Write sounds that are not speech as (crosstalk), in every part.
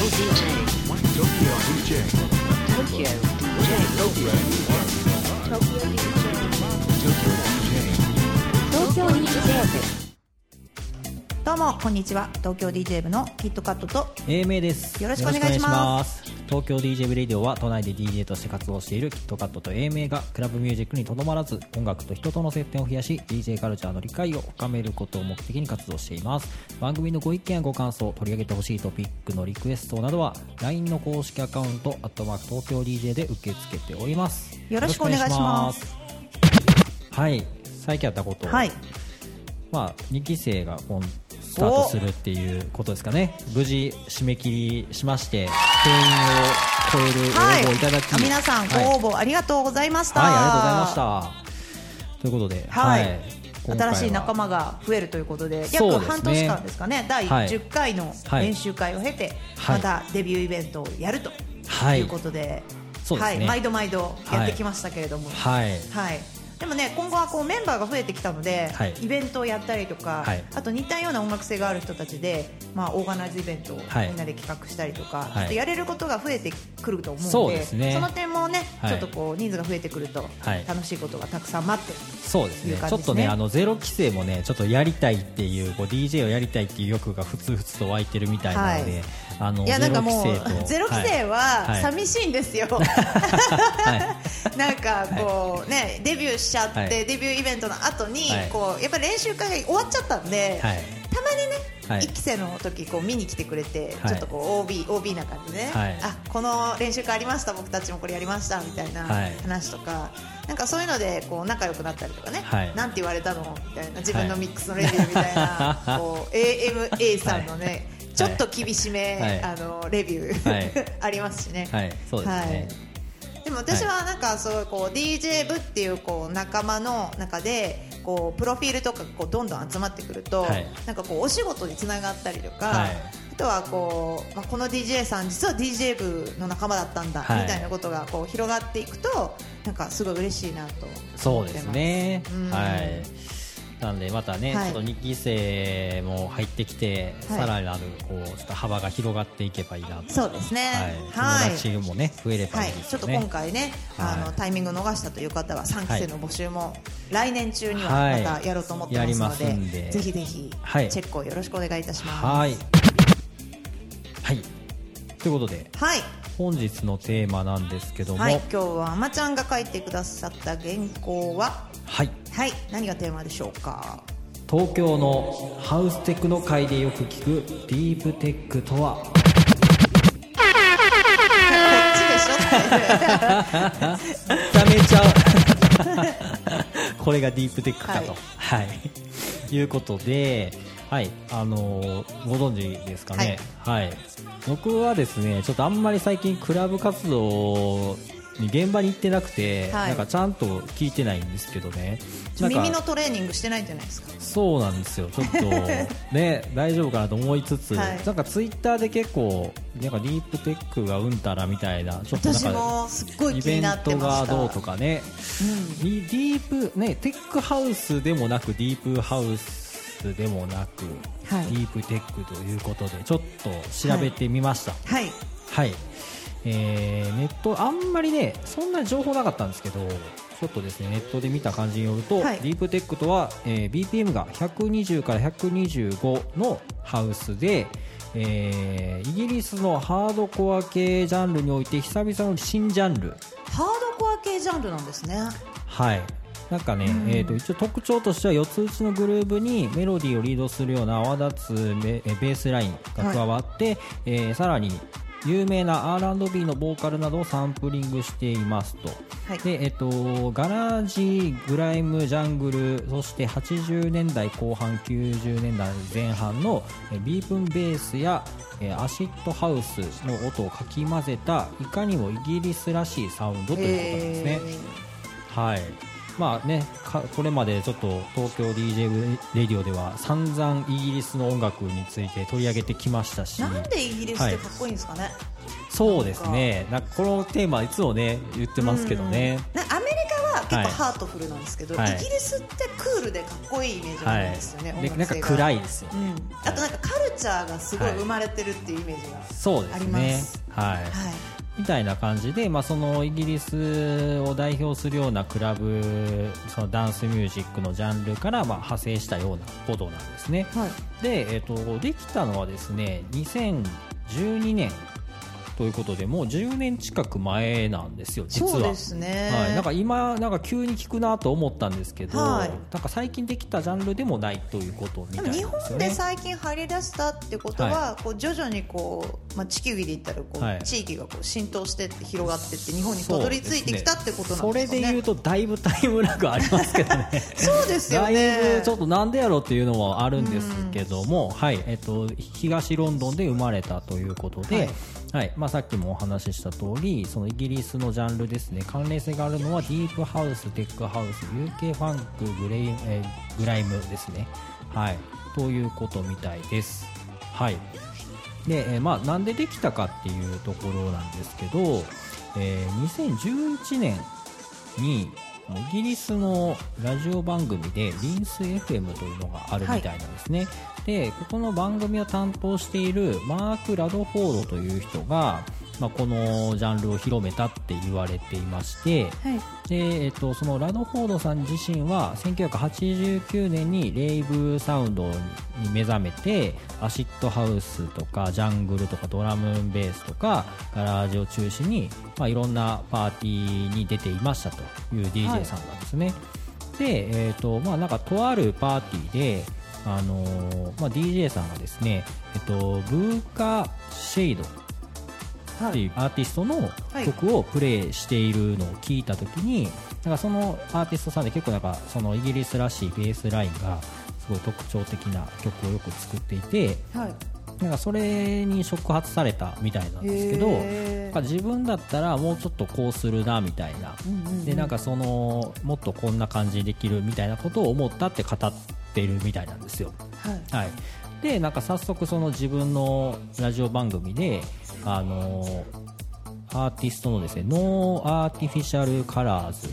Tokyo DJ. Tokyo DJ. Tokyo DJ. Tokyo DJ. Tokyo DJ. Tokyo DJ. Tokyo DJ. どうもこんにちは。東京 DJ 部のキットカットと英明です。よろしくお願いします。東京 DJ ブレディオは都内で DJ として活動しているキットカットと英明がクラブミュージックにとどまらず音楽と人との接点を増やし DJ カルチャーの理解を深めることを目的に活動しています。番組のご意見やご感想取り上げてほしいトピックのリクエストなどは LINE の公式アカウント「アットマーク東京 DJ」で受け付けております。よろしくお願いします。はい。最近あったこと。をはい。まあ、2期生が今スタートするっていうことですかね。無事締め切りしまして定員を超える応はい募をい。ただき、あ皆さんごはい、はい応募ありがとうございました、ありがとうございました。ということで、はい。は新しい仲間が増えるということで約半年間ですかね。第はい。10回のはい。練習会を経て、はい。またデビューイベントをやるとはい。いうことで、はい、毎度毎度やってきましたけれども、はい。はい、でもね今後はこうメンバーが増えてきたので、はい。イベントをやったりとか、はい。あと似たような音楽性がある人たちで、まあ、オーガナイズイベントをはい。みんなで企画したりとか、はい。やれることが増えてくると思うのでそうですね。その点もね、はい。ちょっとこう人数が増えてくると、はい。楽しいことがたくさん待ってるそうですね。ね。ちょっとねあのゼロ規制もねちょっとやりたいっていうこう DJ をやりたいっていう欲がふつふつと湧いてるみたいなので、はい。あのいやなんかもうゼロ規制とゼロ規制ははい。寂しいんですよ、はい。(laughs) なんかこうねデビューしちゃって、はい。デビューイベントの後にはい。こうやっぱり練習会が終わっちゃったんで、はい。たまにね、はい。1期生の時こう見に来てくれて、はい。ちょっとこう OB, OB な感じでね、はい。あこの練習会ありました僕たちもこれやりましたみたいなはい。話とか、なんかそういうのでこう仲良くなったりとかね、はい。なんて言われたのみたいな自分のミックスのレビューみたいな、(laughs) こう AMA さんのね、ちょっと厳しめ、はい。あのレビュー、はい。(laughs) ありますしね。はい。そうですね、はいでも私はなんかそうこう DJ 部っていうこう仲間の中でこうプロフィールとかがこうどんどん集まってくると、はい。なんかこうお仕事につながったりとか、はい。あとはこう、まあ、この DJ さん実は DJ 部の仲間だったんだ、はい。みたいなことがこう広がっていくとなんかすごい嬉しいなとそうですね。うん。はいなんでまたね、はい。ちょっと2期生も入ってきて、はい。さらなるこうちょっと幅が広がっていけばいいなと。そうですね。はい、友達もね増えればはいいいですちょっと今回ね、あはい。のタイミングを逃したという方は3期生の募集も来年中にははい。またやろうと思ってますので,、で。ぜひぜひチはい。ェックをよろしくお願いいたします。はい。はい。ということで。はい、本日のテーマなんですけども。はい、今日はあまちゃんが書いてくださった原稿は？はい。はい何がテーマでしょうか？東京のハウステクノ界でよく聞くディープテックとは？こっちでしょ (laughs) ダメちゃう。(laughs) これがディープテックかと。はい、い、うことではいあのーご存知ですかね？はい、僕はですねちょっとあんまり最近クラブ活動に現場に行ってなくて、はい。なんかちゃんと聞いてないんですけどね。耳のトレーニングしてないんじゃないですか？そうなんですよ。ちょっと (laughs) ね大丈夫かなと思いつつ、はい。なんかツイッターで結構なんかディープテックがうんたらみたいなちょっとなん私かイベントがどうとかね、ディディープねテックハウスでもなくディープハウスでもなく、はい。ディープテックということでちょっと調べてみました。はい。はい、えーネットあんまりねそんな情報なかったんですけどちょっとですねネットで見た感じによると、はい。ディープテックとは、えー BPM が120から125のハウスで、えーイギリスのハードコア系ジャンルにおいて久々の新ジャンル。ハードコア系ジャンルなんですね。はいなんかね、えー、と一応特徴としては4つ打ちのグルーブにメロディーをリードするような泡立つベースラインが加わって、えーさらに有名な R&B のボーカルなどをサンプリングしていますと、はい。でえっと、ガラージ、グライム、ジャングルそして80年代後半90年代前半のえビープンベースやえアシッドハウスの音をかき混ぜたいかにもイギリスらしいサウンドということなんですね。はいまあね、かこれまでちょっと東京 DJ レディオでは散々イギリスの音楽について取り上げてきましたしなんでイギリスってかっこいいんですかね、そうですね。なんか。このテーマいつもね言ってますけどね、なアメリカは結構はい。ハートフルなんですけど、はい。イギリスってクールでかっこいいイメージがあるんですよね、はい、でなんか暗いですよね、うん、あとなんかカルチャーがすごい生まれてるっていうイメージが、そうですありまねす。はい、はいみたいな感じで、まあ、そのイギリスを代表するようなクラブそのダンスミュージックのジャンルからまあ派生したようなことなんですね。はい。で、えっとできたのはですね2012年ということでもう10年近く前なんですよ実は。そうですね、はい、なんか今なんか急に聞くなと思ったんですけど、はい。なんか最近できたジャンルでもないということみたいなんでも日本で。最近入り出したってことは、こう徐々にこう、まあ、地球儀で言ったらこう、はい。地域がこう浸透してって広がってって日本にたどり着いてきたってことなんそですかね。れで言うとだいぶタイムラグありますけどね。(laughs) そうですよだいね。ぶちょっとなんでやろうっていうのもあるんですけども、はいえっと、東ロンドンで生まれたということで、はいはい。まあ、さっきもお話しした通りそのイギリスのジャンルですね。関連性があるのはディープハウス、テックハウス UK ファンクグレイ、えーグライムですね、はい、ということみたいです。はい。でえーまあ、なんでできたかっていうところなんですけど、えー2011年にイギリスのラジオ番組でリンス FM というのがあるみたいなんですね、でここの番組を担当しているマーク・ラドフォードという人が、まあ、このジャンルを広めたって言われていまして、はい。で、えっと、そのラドフォードさん自身は1989年にレイブサウンドに目覚めてアシッドハウスとかジャングルとかドラムベースとかガラージを中心に、まあ、いろんなパーティーに出ていましたという DJ さんなんですね、で、えっとまあ、なんかとあるパーティーであのーまあ、DJ さんがですね、えっと、ブーカ・シェイドっていうアーティストのはい。曲をプレイしているのを聞いたときに、なんかそのアーティストさんで結構なんかそのイギリスらしいベースラインがすごい特徴的な曲をよく作っていてはい。なんかそれに触発されたみたいなんですけどなんか自分だったらもうちょっとこうするなみたいな。でなんかそのもっとこんな感じにできるみたいなことを思ったって語ってるみたいなんですよ。はい。はい、でなんか早速その自分のラジオ番組であのアーティストのですね No Artificial Colours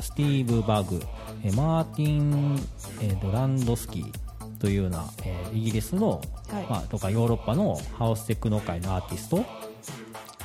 スティーブ・バグえマーティン、えードランドスキーというような、えーイギリスの、はい。まあ、とかヨーロッパのハウステクノ界のアーティスト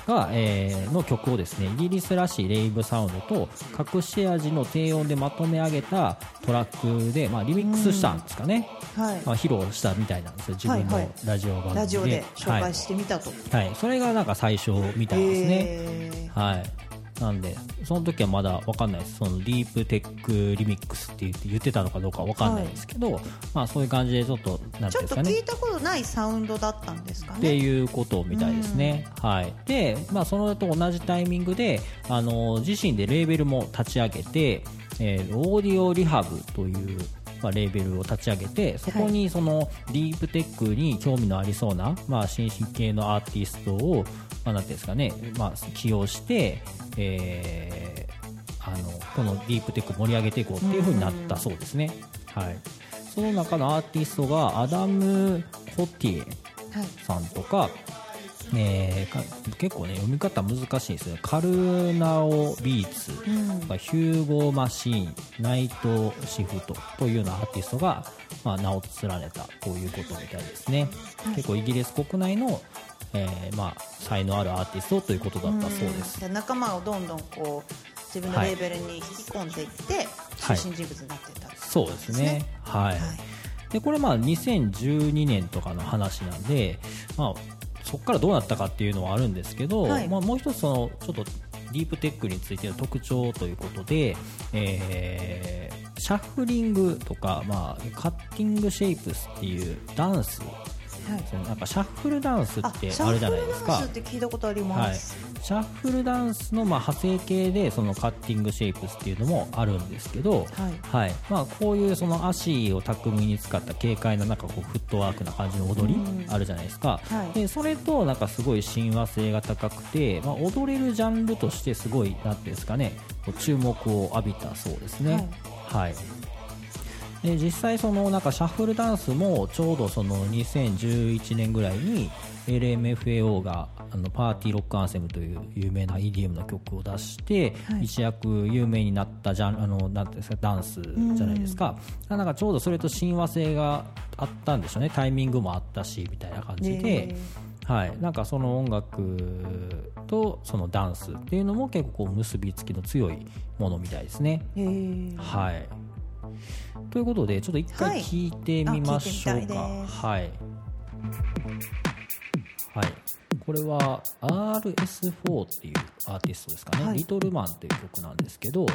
が、えーの曲をですねイギリスらしいレイブサウンドと隠し味の低音でまとめ上げたトラックで、まあ、リミックスしたんですかね、はい。まあ、披露したみたいなんですよ。自分のはいはい。ラジオ番組で、ラジオで紹介してみたと、はい、はい、それがなんか最初みたいですね、へー。はいなんでその時はまだ分かんないです。そのディープテックリミックスって言って言ってたのかどうか分かんないですけど、まあそういう感じでちょっとなんていうんですかね。ちょっと聞いたことないサウンドだったんですかってねいうことみたいですね。はい。で、まあ、そのと同じタイミングで、あの、自身でレーベルも立ち上げて、えーオーディオリハブという、まあ、レーベルを立ち上げて、そこにそのディープテックに興味のありそうな、まあ、新進系のアーティストを、まあ、なんていうんですかね、まあ、起用して、えーあの、このディープテック盛り上げていこうっていう風になったそうですね。はい。その中のアーティストがアダム・ホティエ、はいさんとか、えーか結構ね読み方難しいんですよカルナオビーツ、うん。ヒューゴマシーンナイトシフトというようなアーティストが、まあ、名を連ねたということみたいですね、結構イギリス国内の、えーまあ、才能あるアーティストということだったそうです、じゃあ仲間をどんどんこう自分のレーベルに引き込んでいって、はい。中心人物になっていった、そうですね。はい、はい。でこれまあ2012年とかの話なんで、まあ、そこからどうなったかっていうのはあるんですけど、はい。まあ、もう一つそのちょっとディープテックについての特徴ということで、えーシャッフリングとか、まあ、カッティングシェイプスっていうダンスはい。なんかシャッフルダンスってシャッあるじゃないですか。フルダンスって聞いたことありはい、ます、シャッフルダンスのまあ派生系でそのカッティングシェイプスっていうのもあるんですけど、はい。まあ、こういうその足を巧みに使った軽快ななんかこうフットワークな感じの踊りうん。あるじゃないですか、はい。でそれとなんかすごい親和性が高くて、まあ、踊れるジャンルとしてすごいなんていうんですかね注目を浴びたそうですね。はいで実際そのなんかシャッフルダンスもちょうどその2011年ぐらいに LMFAO があのパーティーロックアンセムという有名な EDM の曲を出して、はい。一躍有名になったジャンあのなんですかダンスじゃないですか、なんかちょうどそれと親和性があったんでしょうね。タイミングもあったしみたいな感じで、ねはい、なんかその音楽とそのダンスっていうのも結構結びつきの強いものみたいですね。えーはい。ということで、ちょっと一回はい聞いてみましょうか。はい。はい。これは RS4 っていうアーティストですかね、はいリトルマンっていう曲なんですけど、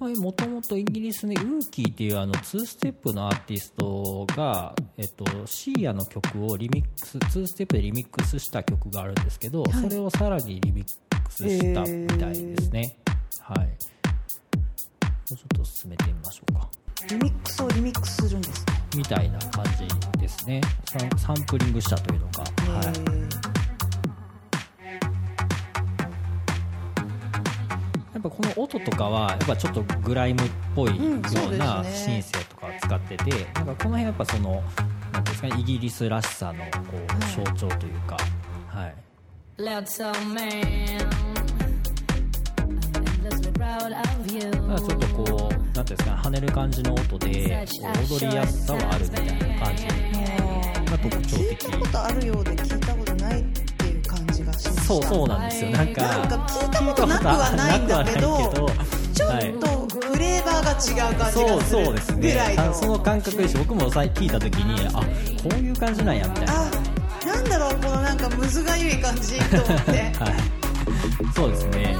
もともとイギリスにウーキーっていうあの2ステップのアーティストが、えっと、シーアの曲をリミックス2ステップでリミックスした曲があるんですけど、はいそれをさらにリミックスしたみたいですね。はい。もうちょっと進めてみましょうか。リミックスをリミックスするんですねみたいな感じですね。サンサンプリングしたというのが。はい。えーやっぱこの音とかはやっぱちょっとグライムっぽいようなシンねセとかを使ってて、なんかこの辺やっぱそのなんていうんですかねイギリスらしさのこう象徴というか、はい。Loud soul man. I'm endlessly proud of you. だからちょっとこうなんていうんですかね跳ねる感じの音でこう踊りやすさはあるみたいな感じが特徴的聞いた。ことあるようで聞いたことないっていう感じがしましたそうそうなんですよ。なんかなんか聞いたことなくはないんだけどちょはいっとフレーバーが違う感じそうがすそうですねるぐらいのあその感覚でし僕もさ聞いた時にあこういう感じなんやみたいな。あなんだろうこのなんかむずがゆい感じと思って。(laughs) はい。そうですね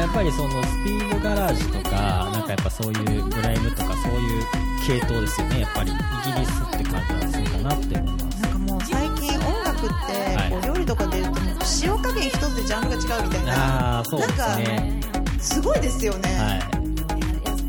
やっぱりそのスピードガラージとかなんかやっぱそういうグライムとかそういう系統ですよね。やっぱりイギリスって感じがするかなって思います。なんかもう最近音楽って、はい。こう料理とかで言うと塩加減一つでジャンルが違うみたいな。ああそうですね。すごいですよね、は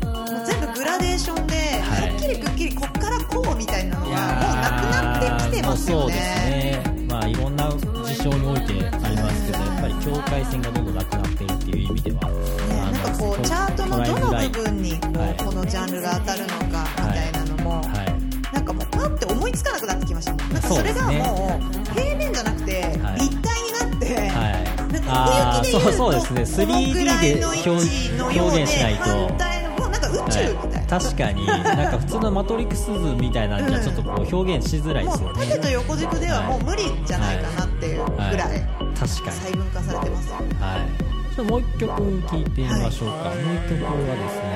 もう全部グラデーションで、はい。はっきりくっきりこっからこうみたいなのいがもうなくなってきてますよねまあいろんな事象においてありますけどやっぱり境界線がどんどんなくなっているっていう意味では、ねなんかこうチャートのどの部分にこう、はいこのジャンルが当たるのかみたいなのも、はいなんかもうパッて思いつかなくなってきましたもんなんかそれがもう平面じゃなくてはい立体になって、はい。なんか奥行きで言うとそうそうですねこのぐらい 3D での位置のよう表現しないと反対のもうなんか宇宙みたいな、はい、確かになんか普通のマトリックス図みたいなんじゃちょっとこう表現しづらいですよね。もう縦と横軸ではもう無理じゃないかなっていうぐらい確かに。細分化されてますよはい。ちょっともう一曲聴いてみましょうか、もう一曲はですね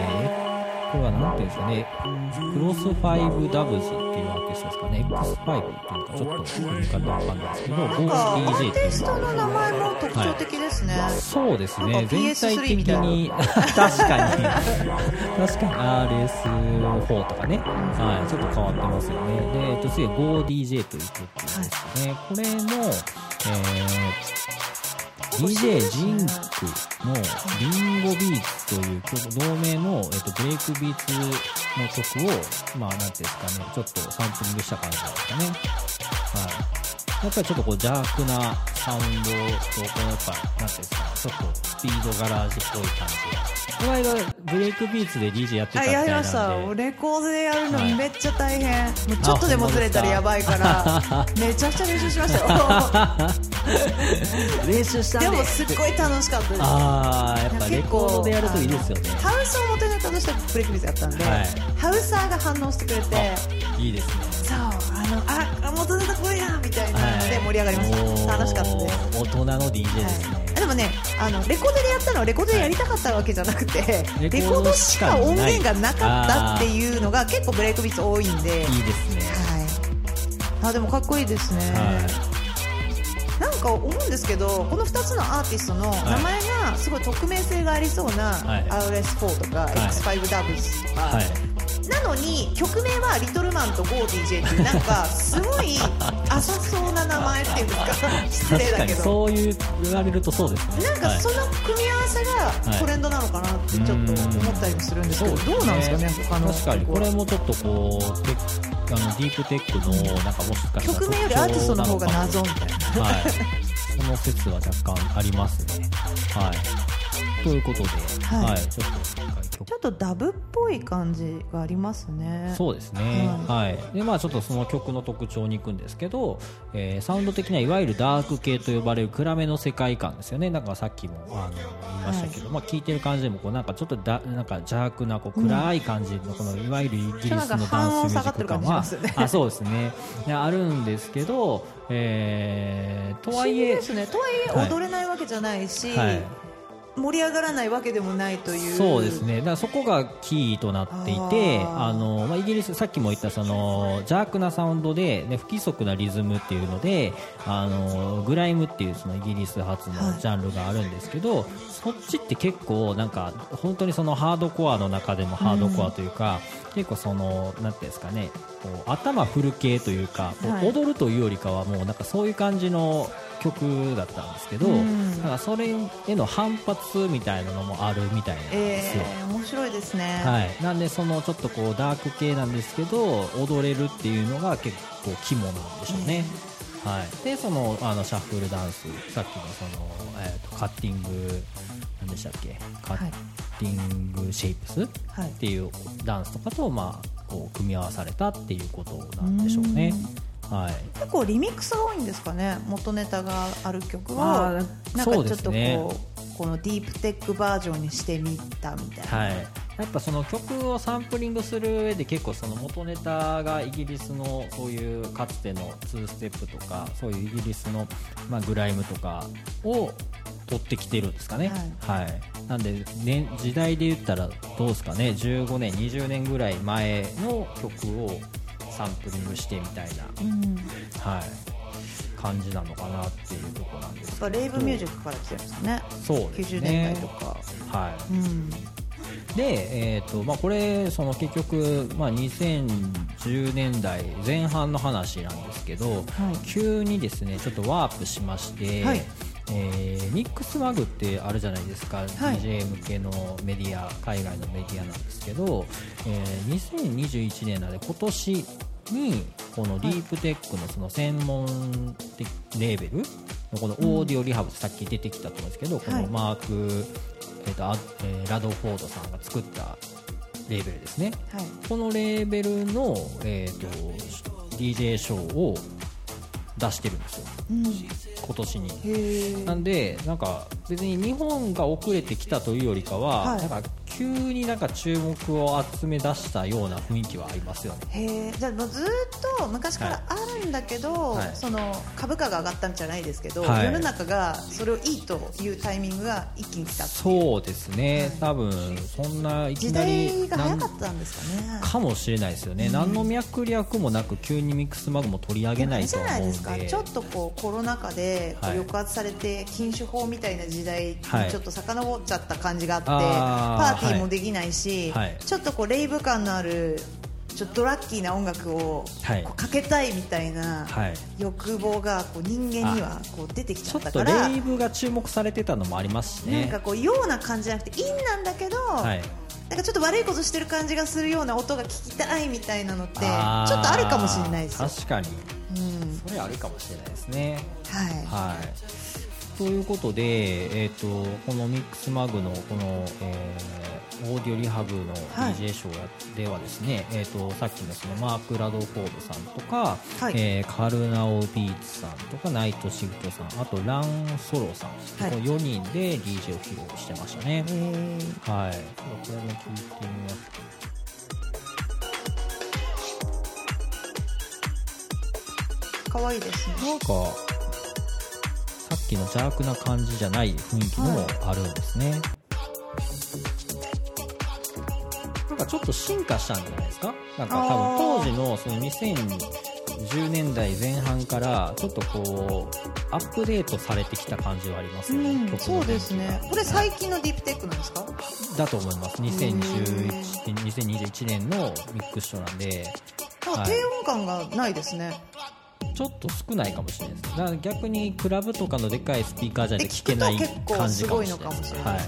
これはなんていうんですかねクロスファイブダブズっていうアーティストですかね X5 っていうのかちょっと読み方わかんないですけど GoDJ ーっていうティストの名前も特徴的ですね、そうですね。全 PS3 体的に確かに。確かに RS4 とかね、はい、ちょっと変わってますよね。で、えっと、次は GoDJ という曲ですね、これも、えー DJ ジンクのリンゴビーツという曲同名の、えっと、ブレイクビーツの曲を、まあ、なんていうんですかね、ちょっとサンプリングした感じなんですかね。はい。やっぱりちょっとこう邪悪なサウンドと、このやっぱ、なんていうんですか、ちょっとスピードガラージっぽい感じが。この間、ブレイクビーツで DJ やってたあみたいなんで。やりましたレコードでやるのはいめっちゃ大変、もうちょっとでもずれたらやばいからめちゃくちゃ練習しましたよ練習したでもすっごい楽しかったですあー、やっぱレコードでやるといいですよね。ハウスを元ネタとしてブレイクビーズやったんで、はいハウサーが反応してくれていいですね。そうあ元ネタこれやみたいな。ので盛り上がりました、楽しかったですす。大人の DJ ですね。はい、でもねあのレコードでやったのはレコードでやりたかったわけじゃなくて、レレコードしか音源がなかったっていうのが結構ブレイクビーツ多いんで、はい、いいですね。あでもかっこいいですね、はなんか思うんですけどこの2つのアーティストの名前がすごい匿名性がありそうな、はい。RS4 とか、い。X5 ダブズとか、い。はい。なのに曲名はリトルマンと GoDJ っていうなんかすごい浅そうな名前っていうんですか (laughs) 失礼だけどそういう言われるとそうですね。なんかその組み合わせがトレンドなのかなってちょっと思ったりもするんですけど、どうなんですかね他の確かに。これもちょっとこうあのディープテックのなんかもしかしたら曲名よりアーティストの方が謎みたいな。はい。その説は若干ありますね。はいということで、は。い。はい、ちょっとちょっとダブっぽい感じがありますね。そうですね、はい。でまあ、ちょっとその曲の特徴に行くんですけど、えーサウンド的にはいわゆるダーク系と呼ばれる暗めの世界観ですよね。なんかさっきもあの言いましたけど、まあ、聞いてる感じでもこうなんかちょっとだなんか邪悪なこう暗い感じのこのいわゆるイギリスのダンスミュージック感は、ねあそうですね。あるんですけど、えーとはいえ議ですね。とはいはい。え踊れないわけじゃないし、はい盛り上がらないわけでもないという。そうですね。だからそこがキーとなっていてあの、まあ、イギリスさっきも言ったその邪悪なサウンドで、ね、不規則なリズムっていうのであのグライムっていうそのイギリス発のはい。ジャンルがあるんですけど、そっちって結構なんか本当にそのハードコアの中でもハードコアというか、結構そのなんていうんですかねこう頭振る系というか、はい。踊るというよりかはもうなんかそういう感じの曲だったんですけど、うん。だからそれへの反発みたいなのもあるみたいなんですよ。えー、面白いですね、はい、なんでそのちょっとこうダーク系なんですけど踊れるっていうのが結構肝なんでしょうね、はい、でそのあのシャッフルダンスさっきのその、えー、とカッティング何でしたっけ？カッティングシェイプス、はい。っていうダンスとかと、まあ、こう組み合わされたっていうことなんでしょうね。はい、結構リミックスが多いんですかね元ネタがある曲を。なんかちょっとこうこのディープテックバージョンにしてみたみたいな、はい、やっぱその曲をサンプリングする上で結構その元ネタがイギリスのそういうかつての2ステップとかそういうイギリスの、まあ、グライムとかを取ってきてるんですかね、はい。なんで、ね、時代で言ったらどうですかね。15年20年ぐらい前の曲をサンプリングしてみたいな、うん、はい、感じなのかなっていうところなんですけど。レイブミュージックから来てるんですね。そうです90ね年代とか、はい。うん、で、えーとまあ、これその結局、まあ、2010年代前半の話なんですけど、急にですねちょっとワープしまして、はいえーミックスマグってあるじゃないですか、DJ 向けのメディア海外のメディアなんですけど、えー2021年なので今年にこのディープテックのその専門的レーベルのこのオーディオリハブってさっき出てきたと思うんですけど、このマーク、えーとあえーラドフォードさんが作ったレーベルですね、はい。このレーベルの、えー、と DJ ショーを出してるんですよ。うん、今年に。なんでなんか別に日本が遅れてきたというよりかは、はい。なんか急になんか注目を集め出したような雰囲気はありますよね。じゃあもうずーっと昔からあるんだけど、はい。その株価が上がったんじゃないですけど、はい。世の中がそれをいいというタイミングが一気に来たそうですね、多分そんないき時なり代が早かったんですかね。かもしれないですよね、何の脈略もなく急にミックスマグも取り上げないとじゃない思うんでですか。ちょっとこうコロナ禍で抑圧されて禁酒法みたいな時代にはい。ちょっと遡っちゃった感じがあって、パーティーもできないし、はい。ちょっとこうレイブ感のあるちょっとドラッキーな音楽をかけたいみたいなはい。欲望がこう人間にはこう出てきちゃちょったから。レイブが注目されてたのもありますしね。なんかこうような感じじゃなくて陰なんだけど、はい。なんかちょっと悪いことしてる感じがするような音が聞きたいみたいなのってちょっとあるかもしれないですよ。確かに。うん。それあるかもしれないですね。はい。はいということで、えー、とこのミックスマグのこの、えーオーディオリハブのはい。DJ ショーではですね、えー、とさっきのそのマーク・ラドフォードさんとか、はい。えーカルナオ・ビーツさんとかナイト・シフトさんあとラン・ソロさん、はい。この4人で DJ を披露してましたね、えー。はい。これも聞いてみます。可愛いですね。なんかさっきの邪悪な感じじゃない雰囲気のもあるんですね、なんかちょっと進化したんじゃないですか？なんか多分当時のその2010年代前半からちょっとこうアップデートされてきた感じはありますよね、うん、そうですね。これ最近のディープテックなんですか？だと思います。2011 2021年のミックスショーなんで。低音感がないですね。ちょっと少ないかもしれないです。だから逆にクラブとかのでかいスピーカーじゃ聞けない感じかもしれないです。のかもしれない。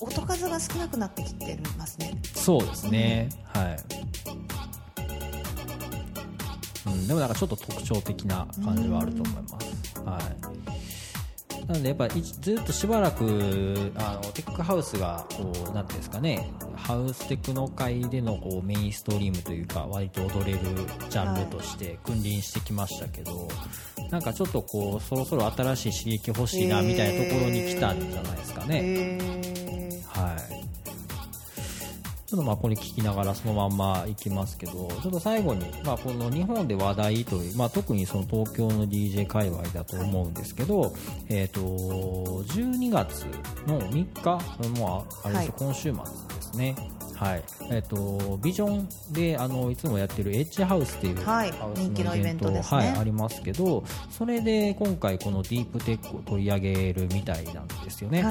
音数が少なくなってきてますね。そうですね、はい、うん、でもなんかちょっと特徴的な感じはあると思います、はい、なのでやっぱりずっとしばらくあのテックハウスがこうなんていうんですかねハウステクノ界でのこうメインストリームというか割と踊れるジャンルとして君臨してきましたけど、なんかちょっとこうそろそろ新しい刺激欲しいなみたいなところに来たんじゃないですかね。えーえー。ちょっとまあこれ聞きながらそのまんまいきますけど、ちょっと最後に、まあこの日本で話題という、まあ特にその東京の DJ 界隈だと思うんですけど、えっ、と、12月の3日、もうあれです、はい今週末ですね。はい。えっ、と、ビジョンで、あの、いつもやってるエッジハウスっていう、はいハウス人気のイベントですねはい、ありますけど、それで今回このディープテックを取り上げるみたいなんですよね。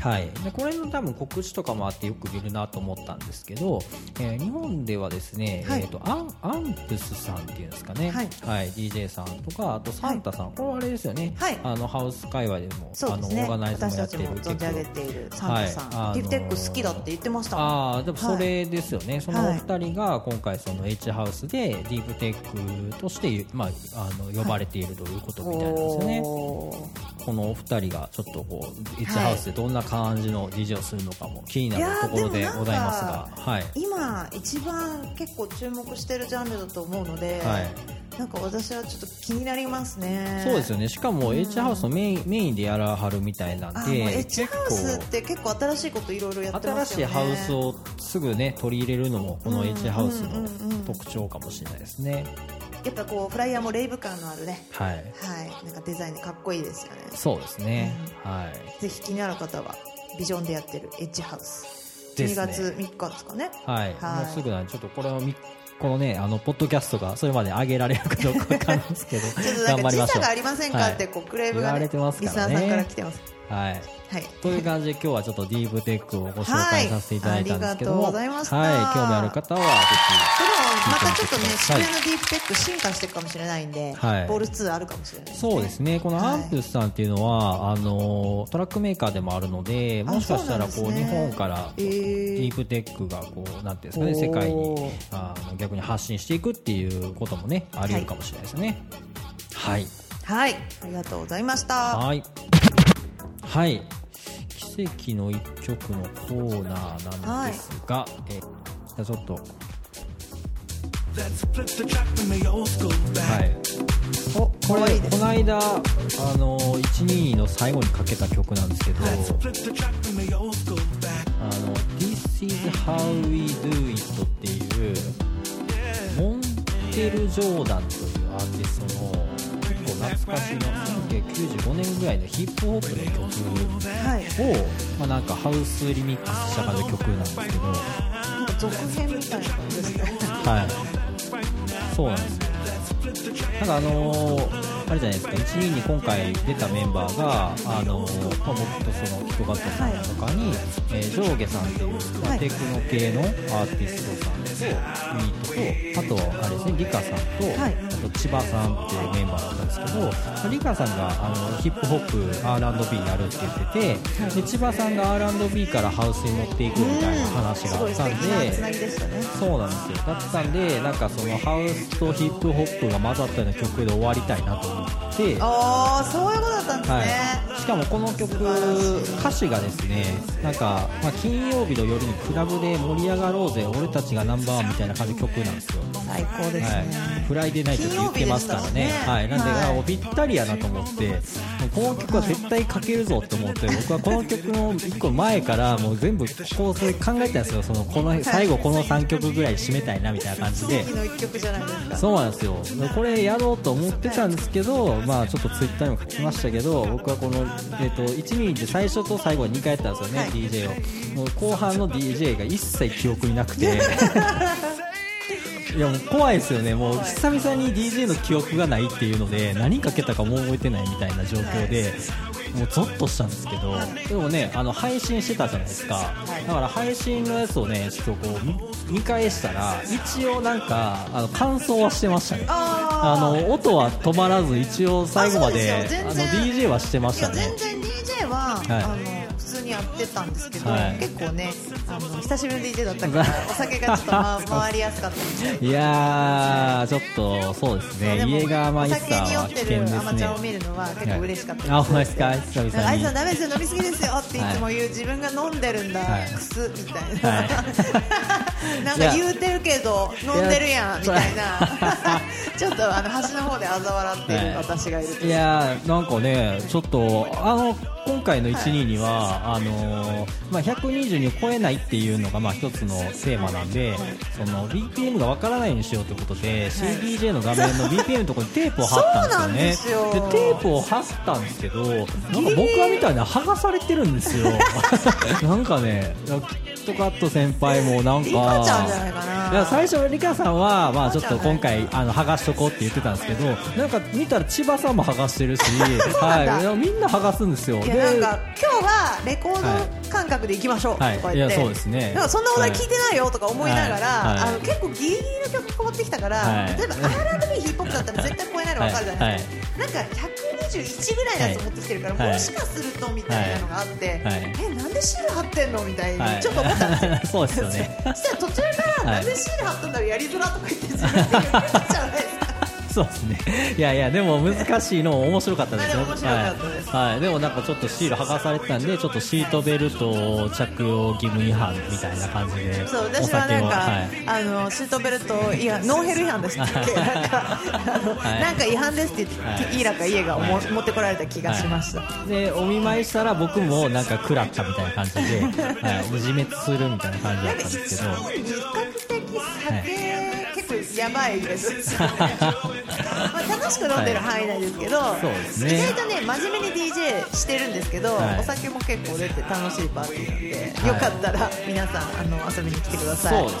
はい。はい、でこれの多分告知とかもあってよく見るなと思ったんですけど、えー日本ではですね、はい。えー、とアンアンプスさんっていうんですかね、はい。DJ さんとかあとサンタさん、これはあれですよね、はい。あのハウス界隈でも、ですね。あのオーガナイズも私やってるたちも存じ上げているサンタさん、はい。ディフテック好きだって言ってましたああでもそれですよね、そのおはい二人が今回その H ハウスでディープテックとして、まあ、あの呼ばれているということみたいなんですよね、このお二人がちょっとこう H ハウスでどんな感じの DJ をするのかも気になるところでございますが、はい、今一番結構注目してるジャンルだと思うので、はい。なんか私はちょっと気になりますね。そうですよね。しかも H ハウスのメインメインでやらはるみたいなんでッジハウスって結構新しいこといろいろやってま新しいすよねハウスをすぐね取り入れるのもこのうん H ハウスのうんうんうん特徴かもしれないですね、やっぱこうフライヤーもレイブ感のあるね。はい。はい。なんかデザインでかっこいいですよね。そうですね、はい。ぜひ気になる方はビジョンでやってるエッジハウス。2ですね。月3日ですかね。はい、はい。もうすぐなんでちょっとこれをみこのねあのポッドキャストがそれまで上げられるかどうかわかんないですけど (laughs) ちょっとなんか時差がありませんかってこうクレームが、ね言われてますからね。リスナーさんから来てますはい。はい。という感じで今日はちょっとディープテックをご紹介させていただいたんですけども、はい。ありがとうございましたはい、興味ある方はぜでもまたちょっとねはい渋谷のディープテック進化していくかもしれないんで、はい。ボール2あるかもしれないひそうですね。このはいアンプスさんっていうのは、あのトラックメーカーでもあるのでもしかしたらこうね本からえーディープテックがこうなんていうんですかね世界おにー。あの逆に発信していくっていうこともねあり得るかもしれないですね。はい。はいありがとうございました。はい。はい「奇跡の一曲」のコーナーなんですが、えじゃあちょっと、はい、おこれこの間、あの12の最後にかけた曲なんですけど「あの This is how we do it」っていうモンテル・ジョーダン懐かしの1995年ぐらいのヒップホップの曲はいを、まあ、なんかハウスリミックスした感じの曲なんですけど、続編みたいな感じですねはい、そうなんですよ。なんかあのーあれじゃないですか、1位に今回出たメンバーが、あのーまあ、僕とそのヒトガットさんとかに、えー上下さんっていう、まあテクノ系のアーティストさんと、ユニットと、あと、あれですね、リカさんと、はいあと千葉さんっていうメンバーだったんですけど、まあリカさんがあのヒップホップ R&B やるって言ってて、で千葉さんが R&B からハウスに持っていくみたいな話があったんで、そうなんですよ。だったんでなんかそのハウスとヒップホップが混ざったような曲で終わりたいなと思ってああそういうことだったんですね、はい、しかもこの曲歌詞がですねなんか、まあ、金曜日の夜にクラブで盛り上がろうぜ俺たちがナンバーワンみたいな感じの曲なんですよ。最高ですね、はい、フライデーナイトって言ってますからね。ね。はい、なんで、はい。ぴったりやなと思ってこの曲は絶対かけるぞって思って僕はこの曲の1個前からもう全部こうそれ考えてたんですよ。そのこの最後この3曲ぐらい締めたいなみたいな感じで。そうなんですよ。これやろうと思ってたんですけど、まあ、ちょっとツイッターにも書きましたけど僕はこの、えっと1ミリで最初と最後に2回やったんですよね、はい。DJ を。もう後半の DJ が一切記憶になくて。(laughs) い。やもう怖いですよね、もう久々に DJ の記憶がないっていうので何かけたかもう覚えてないみたいな状況で、もうゾッとしたんですけど、でもね、あの配信してたじゃないですか、だから配信のやつをね、ちょっとこう見見返したら、一応なんか、あの感想はしてましたね。ああの音は止まらず一応最後まであの DJ はしてましたね。全然 DJ は、はい。あのやってたんですけど、はい。結構ねあの久しぶりの DJ だったから (laughs) お酒がちょっと、ま、回りやすかったみたいやーちょっとそうですね。家がマイおスターは危酒に酔って険ですねるアマちゃんを見るのは結構嬉しかったです、あほんまですか？久々に。あいつはダメですよ飲みすぎですよって (laughs) いつも言う、自分が飲んでるんだ、はい。くすみたいな、はいなんか言うてるけど飲んでるやんみたいな。(laughs) ちょっとあの端の方で嘲笑ってる私がいると。いやーなんかねちょっとあの今回の12には、あのーまあ、120に超えないっていうのがまあ一つのテーマなんで、その BPM がわからないようにしようとい。うことで、CDJ の画面の BPM のところにテープを貼ったんですよね。でテープを貼ったんですけどなんか僕はみたいな剥がされてるんですよ。(laughs) なんかねキットカット先輩もなんかいや最初リカさんはまあちょっと今回あの剥がしとこうって言ってたんですけどなんか見たら千葉さんも剥がしてるし (laughs) はい。みんな剥がすんですよ。いやなんか今日はレコード感覚でいきましょうとか言って、はいいやそうですね。なんかそんなお題聞いてないよとか思いながら、はい。はい。あの結構ギリギリの曲変わってきたから、はい。例えば R&B ヒップホップだったら絶対超えないの分かるじゃないですか、なんか121ぐらいのやつ持ってきてるから、はい。もしかするとみたいなのがあって、はい。えなんでシール貼ってんのみたいにはい。ちょっと思ったんですよ、(laughs) そうですよね。(laughs) そしたら途中から、はい。なんでシール貼ったんだろうやりづらとか言って自分で言ってたじゃないそうですね。(laughs) いやいやでも難しいの面白かったですよ。面白かったです。はい、はい、でもなんかちょっとシール剥がされてたんでちょっとシートベルト着用義務違反みたいな感じでそうお私はなんか、はい。あのシートベルトいやノーヘル違反でしたっけ (laughs) なんかあの、はいなんか違反ですって言って、はい。イーラか家が持ってこられた気がしました、でお見舞いしたら僕もなんか食らったみたいな感じで、はい、自滅するみたいな感じだったんですけど。比較的酒、やばいです、まあ、楽しく飲んでる範囲なんですけど、そうですね。意外とね真面目に DJ してるんですけど、はい。お酒も結構出て楽しいパーティーなんで、はいよかったら皆さんあの遊びに来てください。はい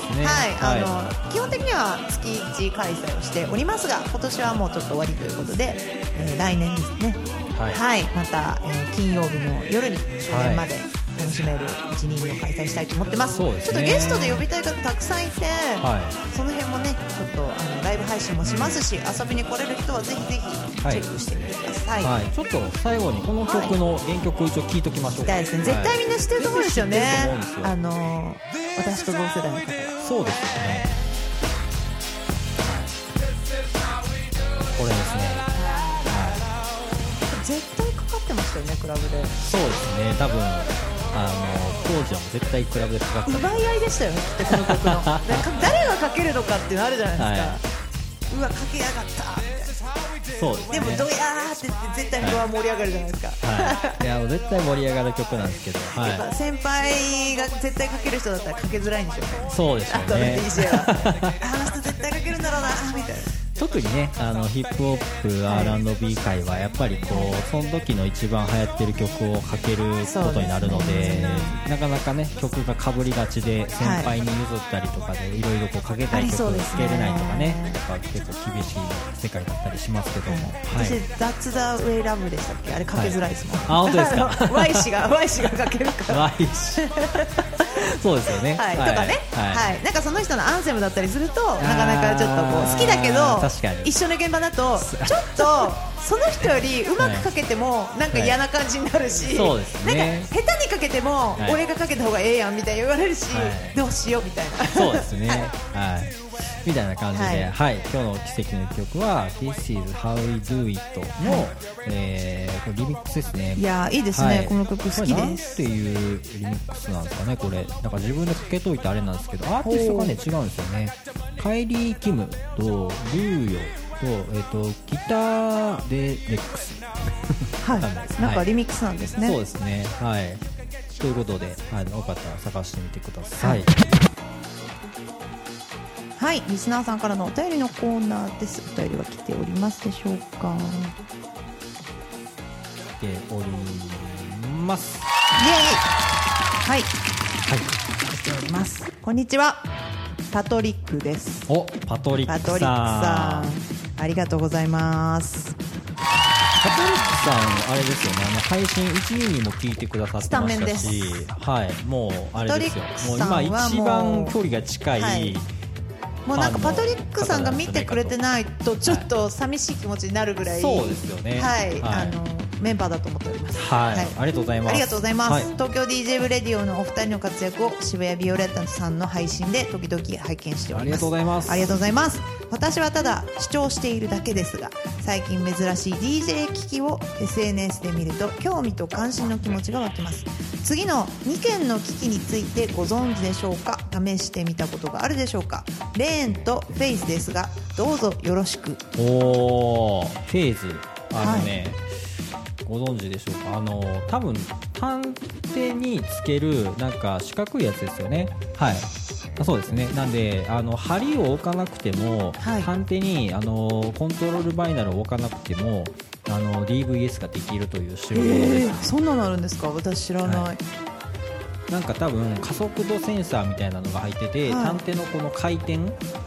あのは基本的には月1開催をしておりますが今年はもうちょっと終わりということで、えー来年ですね。はい。また、えー金曜日の夜に終電まで楽しめる122を開催したいと思ってます。そうですね。ちょっとゲストで呼びたい方たくさんいて、はい。その辺もねちょっとあのライブ配信もしますし、遊びに来れる人はぜひぜひチはい。ェックしてみてください、はい、ちょっと最後にこの曲の原曲一応聞いときましょうか、ね絶対みんな知ってると思うんですよね、あの私と同世代の方。そうですよね、これですね、は絶対かかってましたよねクラブで。い、そうですね。多分あの当時はもう絶対クラブでかかってた奪い合いでしたよねきっとこの曲の。(laughs) 誰がかけるのかっていうのあるじゃないですか、うわかけやがったそうですね。なでもドヤーって言って絶対フロア盛り上がるじゃないですか、はい、いやもう絶対盛り上がる曲なんですけど、(laughs) やっぱは先輩が絶対かける人だったらかけづらい。んでしょうねい、そうですよ後のね DJ はあの人絶対かけるんだろうなみたいな特にねあのヒップホップ R&B 界はやっぱりこうその時の一番流行ってる曲をかけることになるのでね。なかなかね曲がかぶりがちで先輩に譲ったりとかでいろいろこうかけたい曲をつけれないとかねやっぱ結構厳しい世界だったりしますけども、はい。私「That's the way love」でしたっけ？あれかけづらいですもん、はいあ本当ですか？(laughs) Y 氏が Y 氏がかけるから。わいし (laughs) そうですよね、はい、とかね、はい。はい、なんかその人のアンセムだったりすると、なかなかちょっとこう好きだけどあー確かに。一緒の現場だと、ちょっとその人よりうまくかけても、なんか嫌な感じになるし、なんか下手にかけても、はい。俺がかけた方がええやんみたいに言われるし、はい。どうしようみたいな。そうですね。(laughs) はい。はい。みたいな感じで、はいはい、今日の奇跡の一曲は This is How We Do It の、えーリミックスですね。いやーいいですね、はいこの曲好きこれなんです。ていうリミックスなんですかね、これ。なんか自分でかけといてあれなんですけど、アーティストがね、違うんですよね。カイリー・キムと、ルーヨと、えっ、と、ギター・でレックス。はいなんです、なんかリミックスなんですね。そうですね。はい。ということで、はい、よかったら探してみてください。はい、リスナーさんからのお便りのコーナーです。お便りは来ておりますでしょうか？ております。イエーイはい、はい。来ております。こんにちは。パトリックです。お、パトリックさん。パトリックさん、ありがとうございます。パトリックさん、あれですよね、あの配信1、2にも聞いてくださってましたし、はい、もうあれですよ、もうパトリック今、さんは一番距離が近い、はいもうなんかパトリックさんが見てくれてないとちょっと寂しい気持ちになるぐらい、そうですよね。はい、はい。あのメンバーだと思っております。はい。ありがとうございます。ありがとうございます、はい。東京 DJ ブレディオのお二人の活躍を渋谷ビオレッタさんの配信で時々拝見しております。ありがとうございます。ありがとうございます。私はただ視聴しているだけですが最近珍しい DJ 機器を SNS で見ると興味と関心の気持ちが湧きます次の2件の機器についてご存知でしょうか？試してみたことがあるでしょうか？レーンとフェイスですがどうぞよろしく。おーフェーズあのね、ご存知でしょうか？あの多分探偵につけるなんか四角いやつですよね。はい。あそうですね。なんであの針を置かなくても、はい。探偵にあのコントロールバイナルを置かなくてもあの DVS ができるという代物です、そんなのあるんですか？私知らない、はなんか多分加速度センサーみたいなのが入ってて、はい。探偵のこの回転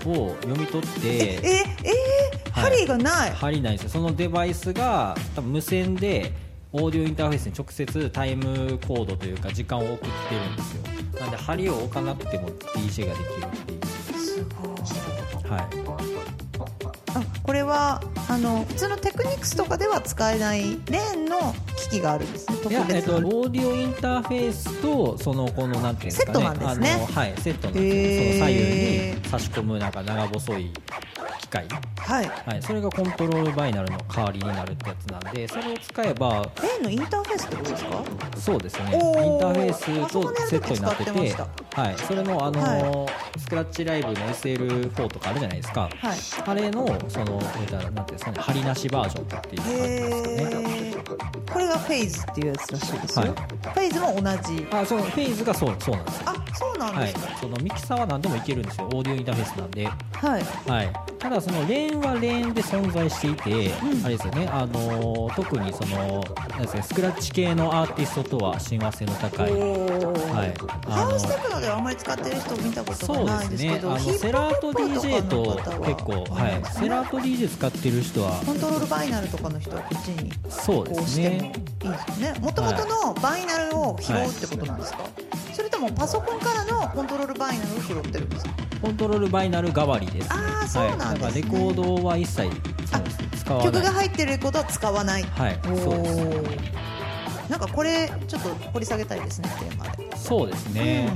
を読み取ってええー、はい。針がない。針ないんですよ。そのデバイスが多分無線でオーディオインターフェースに直接タイムコードというか時間を送ってるんですよ。なんで針を置かなくても DJ ができるっていう。すごい。はい。あこれはあの普通のテクニクスとかでは使えないレーンの機器があるんですね。特いや、えっ別な。と、オーディオインターフェースとそのこのなんていうんですかねセットなんですね。あのはいセットなんですその左右に差し込むなんか長細い機械。はいはい、それがコントロールバイナルの代わりになるってやつなんでそれを使えばレーンのインターフェースってことですか？そうですね。インターフェースとセットになっててはい、それの、あのースクラッチライブの SL4 とかあるじゃないですか、はい。あれのそのなんていうんですかね針なしバージョンっていう感じですかね。これがフェイズっていうやつらしいですよ、はい。フェイズも同じ。あそのフェーズがそうそうなんです。よあそうなんはいですか、そのミキサーは何でもいけるんですよ。オーディオインターフェースなんで。はい。はい、ただ、そのレーンはレーンで存在していて、あれですよね、あのー特にそのなんですかスクラッチ系のアーティストとは親和性の高い、はい、ハウステあクノではあんまり使ってる人見たことがないですね。ですけどあのセラート DJ と結構、はい、セラート DJ 使ってる人はコントロールバイナルとかの人はこっちにそうでこうしてもいいすねですよね。もともとのバイナルを拾うってことなんですか、それともパソコンからのコントロールバイナルを拾ってるんですか？コントロールバイナル代わりです。あーそうなんですね。はい、レコードは一切使わない。曲が入ってることは使わない。はい。おそうです。ーなんかこれちょっと掘り下げたいですねテーマで、そうですね、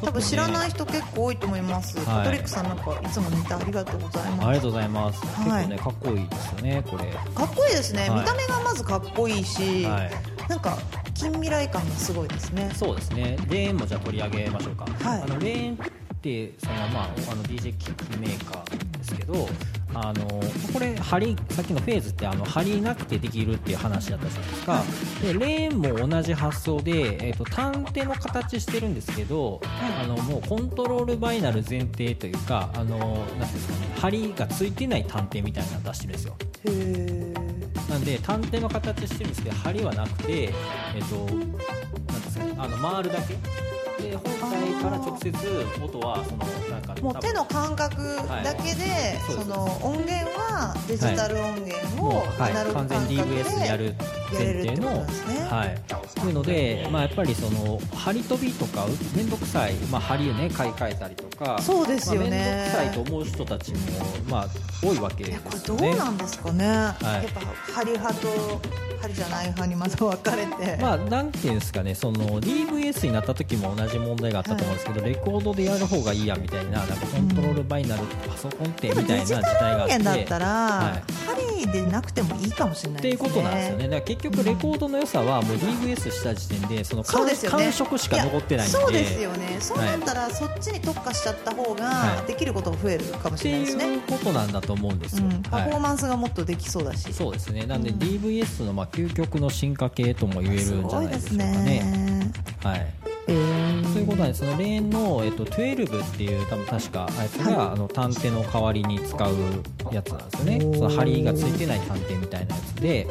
うん、多分知らない人結構多いと思います、はい。パトリックさんなんかいつもネタありがとうございます。ありがとうございます、はい。結構ねかっこいいですよねこれ。かっこいいですね、はい。見た目がまずかっこいいし、はい。なんか近未来感がすごいですね。そうですね。レーンもじゃあ取り上げましょうか、はい。あのレーンってその、まあ、あの DJ 機器メーカーですけどあのこれ針さっきのフェーズってあの針なくてできるっていう話だったじゃないですか、でレーンも同じ発想で、えー、と単手の形してるんですけど、あのもうコントロールバイナル前提というかあのなんていうんですかね針がついてない単手みたいなの出してるんですよ。へえなんで単手の形してるんですけど針はなくて、えっとなんですかね、あの回るだけで本体から直接音はそのなんかもう手の感覚だけで、そうですその音源はデジタル音源もをう、はい。アナログ完全感覚で DVS でやる前やれるってこと提のね。はい。というので、まあ、やっぱりその針飛びとか面倒くさい、まあ、針をね買い替えたりとかそうですよね。まあ、面倒くさいと思う人たちも、まあ、多いわけでいやこれ。どうなんですかね、い。やっぱ針派と針じゃない派にまず分かれて、まあ、なんていうんですかね、その DVS になった時も同じ問題があったと思うんですけど、レコードでやる方がいいやみたいな、なんかコントロールバイナル、パソコンってみたいな時代があって。だったら、はい針でなくてもいいかもしれないですねっていうことなんですよね。だから結局レコードの良さはもう DVS した時点でその感ね感触しか残ってないんで。やそうですよねそうなったら、そっちに特化しちゃった方がはいできることが増えるかもってしれないですね、いうことなんだと思うんですよ。うん、パフォーはいマンスがもっとできそうだし、そうですね。なんでうん DVS のまあ究極の進化系とも言えるんじゃないですごいね。ねはい。えー。ということなんでそのレーンの、えっと、12っていう多分確かあやつが、あの探偵の代わりに使うやつなんですよね。その針がついてない探偵みたいなやつで。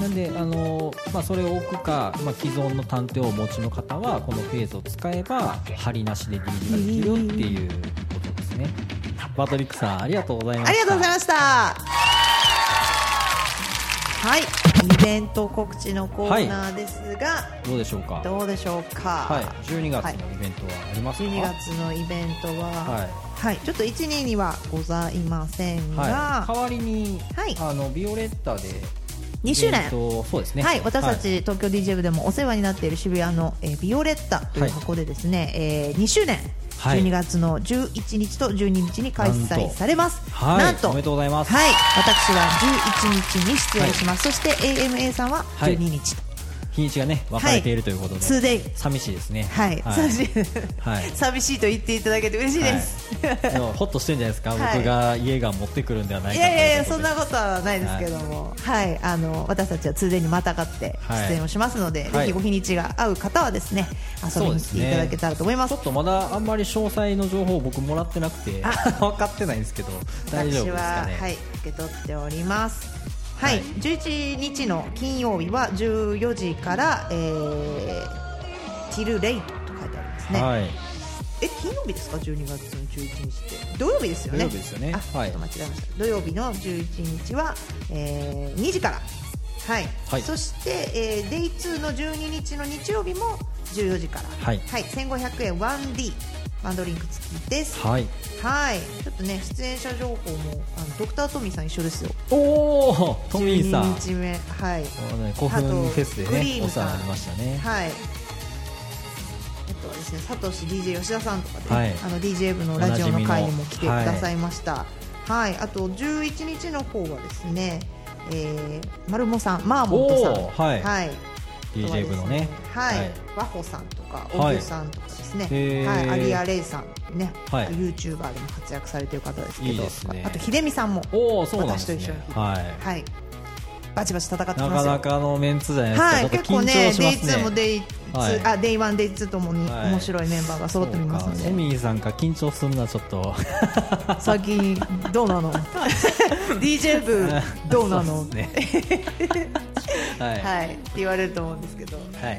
なんであの、まあ、それを置くか、まあ、既存の探偵をお持ちの方はこのフェーズを使えば針なしで DJ ができるっていうことですね。バトリックさんありがとうございました。ありがとうございました。はいイベント告知のコーナーですが、どうでしょうか？どうでしょうか？はい。12月のイベントはありますか、12月のイベントは、はい。はい、ちょっと1、2にはございませんが、はい、代わりに、はい。あのビオレッタで2周年。イベントそうですね。はい、私たち東京 DJ 部でもお世話になっている渋谷の、えービオレッタという箱でですね、えー2周年、はい12月の11日と12日に開催されます。はいなんとおめでとうございますはい、私は11日に出演します。そして AMA さんははい12日と。日にちがね分かれているということで、2day 寂しいですね。はい、寂しい、はい。寂しいと言っていただけて嬉しいです。でもホッとしてるんじゃないですか、はい。僕が家が持ってくるんではないかいやいやいやそんなことはないですけども、はい、あの私たちは 2day にまたがって出演をしますので、はい。ぜひご日にちが合う方はですね遊びに来ていただけたらと思います。ちょっとまだあんまり詳細の情報を僕もらってなくて (laughs) 分かってないんですけど大丈夫ですかね？私は、はい、受け取っております。はい、はい11日の金曜日は14時から、えー、ティルレイトと書いてありますね。はいえ、金曜日ですか ?12 月の11日って。土曜日ですよね。土曜日ですよねあ、はいちょっと間違えました。土曜日の11日は、えー、2時から。はい。はいそして、えー、デイ2の12日の日曜日も14時から。はいはい、1500円 1D。ワンドリンク付きです。はい。はい、ちょっとね出演者情報もあのドクタートミーさん一緒ですよ。おおトミーさん。12日目はい。古墳フェスであとグリームさん。ねお世話になりましたね。はい。あとはですね、サトシ DJ 吉田さんとかで、はい。あの DJ 部のラジオの会にも来てくださいました。はい、あと11日の方はですね、えー、マルモさん、マーモントさん、はい。はい、DJ 部のね。はい、はい。ワホさんとか、はい。オグさんとかですね、へー。はい、アリアレイさんね、はい。YouTuber でも活躍されてる方ですけど、いいですね。あと秀美さんも、おおそうなんですね。私と一緒に。はい。はい、バチバチ戦ってますよ。なかなかのメンツじゃないですか、はい、結構緊ね張しますね。Day2 も Day2、はい。あ Day1、Day2 ともにはい。面白いメンバーが揃ってみますので、そうか。トミーさんが緊張するのはちょっと。最近どうなの？(laughs) DJ 部どうなの？(laughs) はい。はい。って言われると思うんですけど、はい、はい。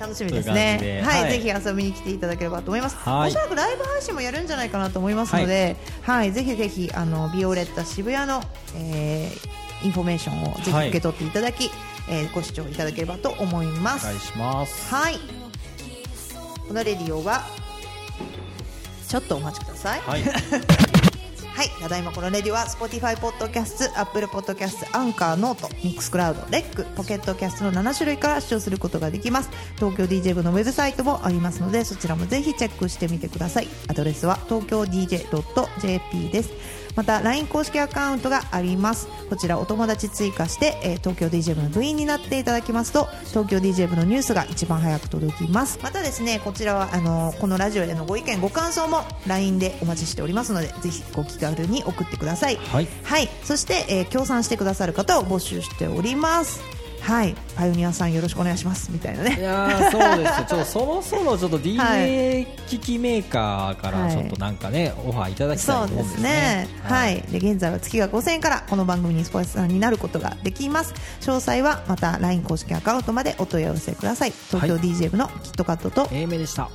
楽しみですね。はい、で。はい。ぜひ遊びに来ていただければと思います、はい。おそらくライブ配信もやるんじゃないかなと思いますので、はい。ぜひぜひあのビオレッタ渋谷の、えーインフォメーションをぜひはい受け取っていただき、えーご視聴いただければと思います、お願いします。はい。このレディオはちょっとお待ちください。はい (laughs) はい、ただいまこのレディは Spotify ポッドキャスト、Apple ポッドキャスト、 Anchor、note、Mixcloud、レック、 Pocket Casts の7種類から視聴することができます。東京 DJ 部のウェブサイトもありますので、そちらもぜひチェックしてみてください。アドレスは東京 DJ.jp です。また LINE 公式アカウントがありますこちらお友達追加して、えー東京 DJ 部の部員になっていただきますと東京 DJ 部のニュースが一番早く届きますまたですねこちらはあのこのラジオへのご意見ご感想も LINE でお待ちしておりますのでぜひご期待に送ってください。はい。はい、そして、えー協賛してくださる方を募集しております。はい。パイオニアさんよろしくお願いします。みたいないねやーそうですよ。ちょっとそろそろちょっと (laughs) は DJ 機器メーカーからちょっとなんかね、オファーいただきたいとそうで思うんですすねね。はい。で、現在は月が5000円からこの番組にスポンサーになることができます。詳細はまた LINE 公式アカウントまでお問い合わせください。東京はい DJ 部のキットカットと、英明でした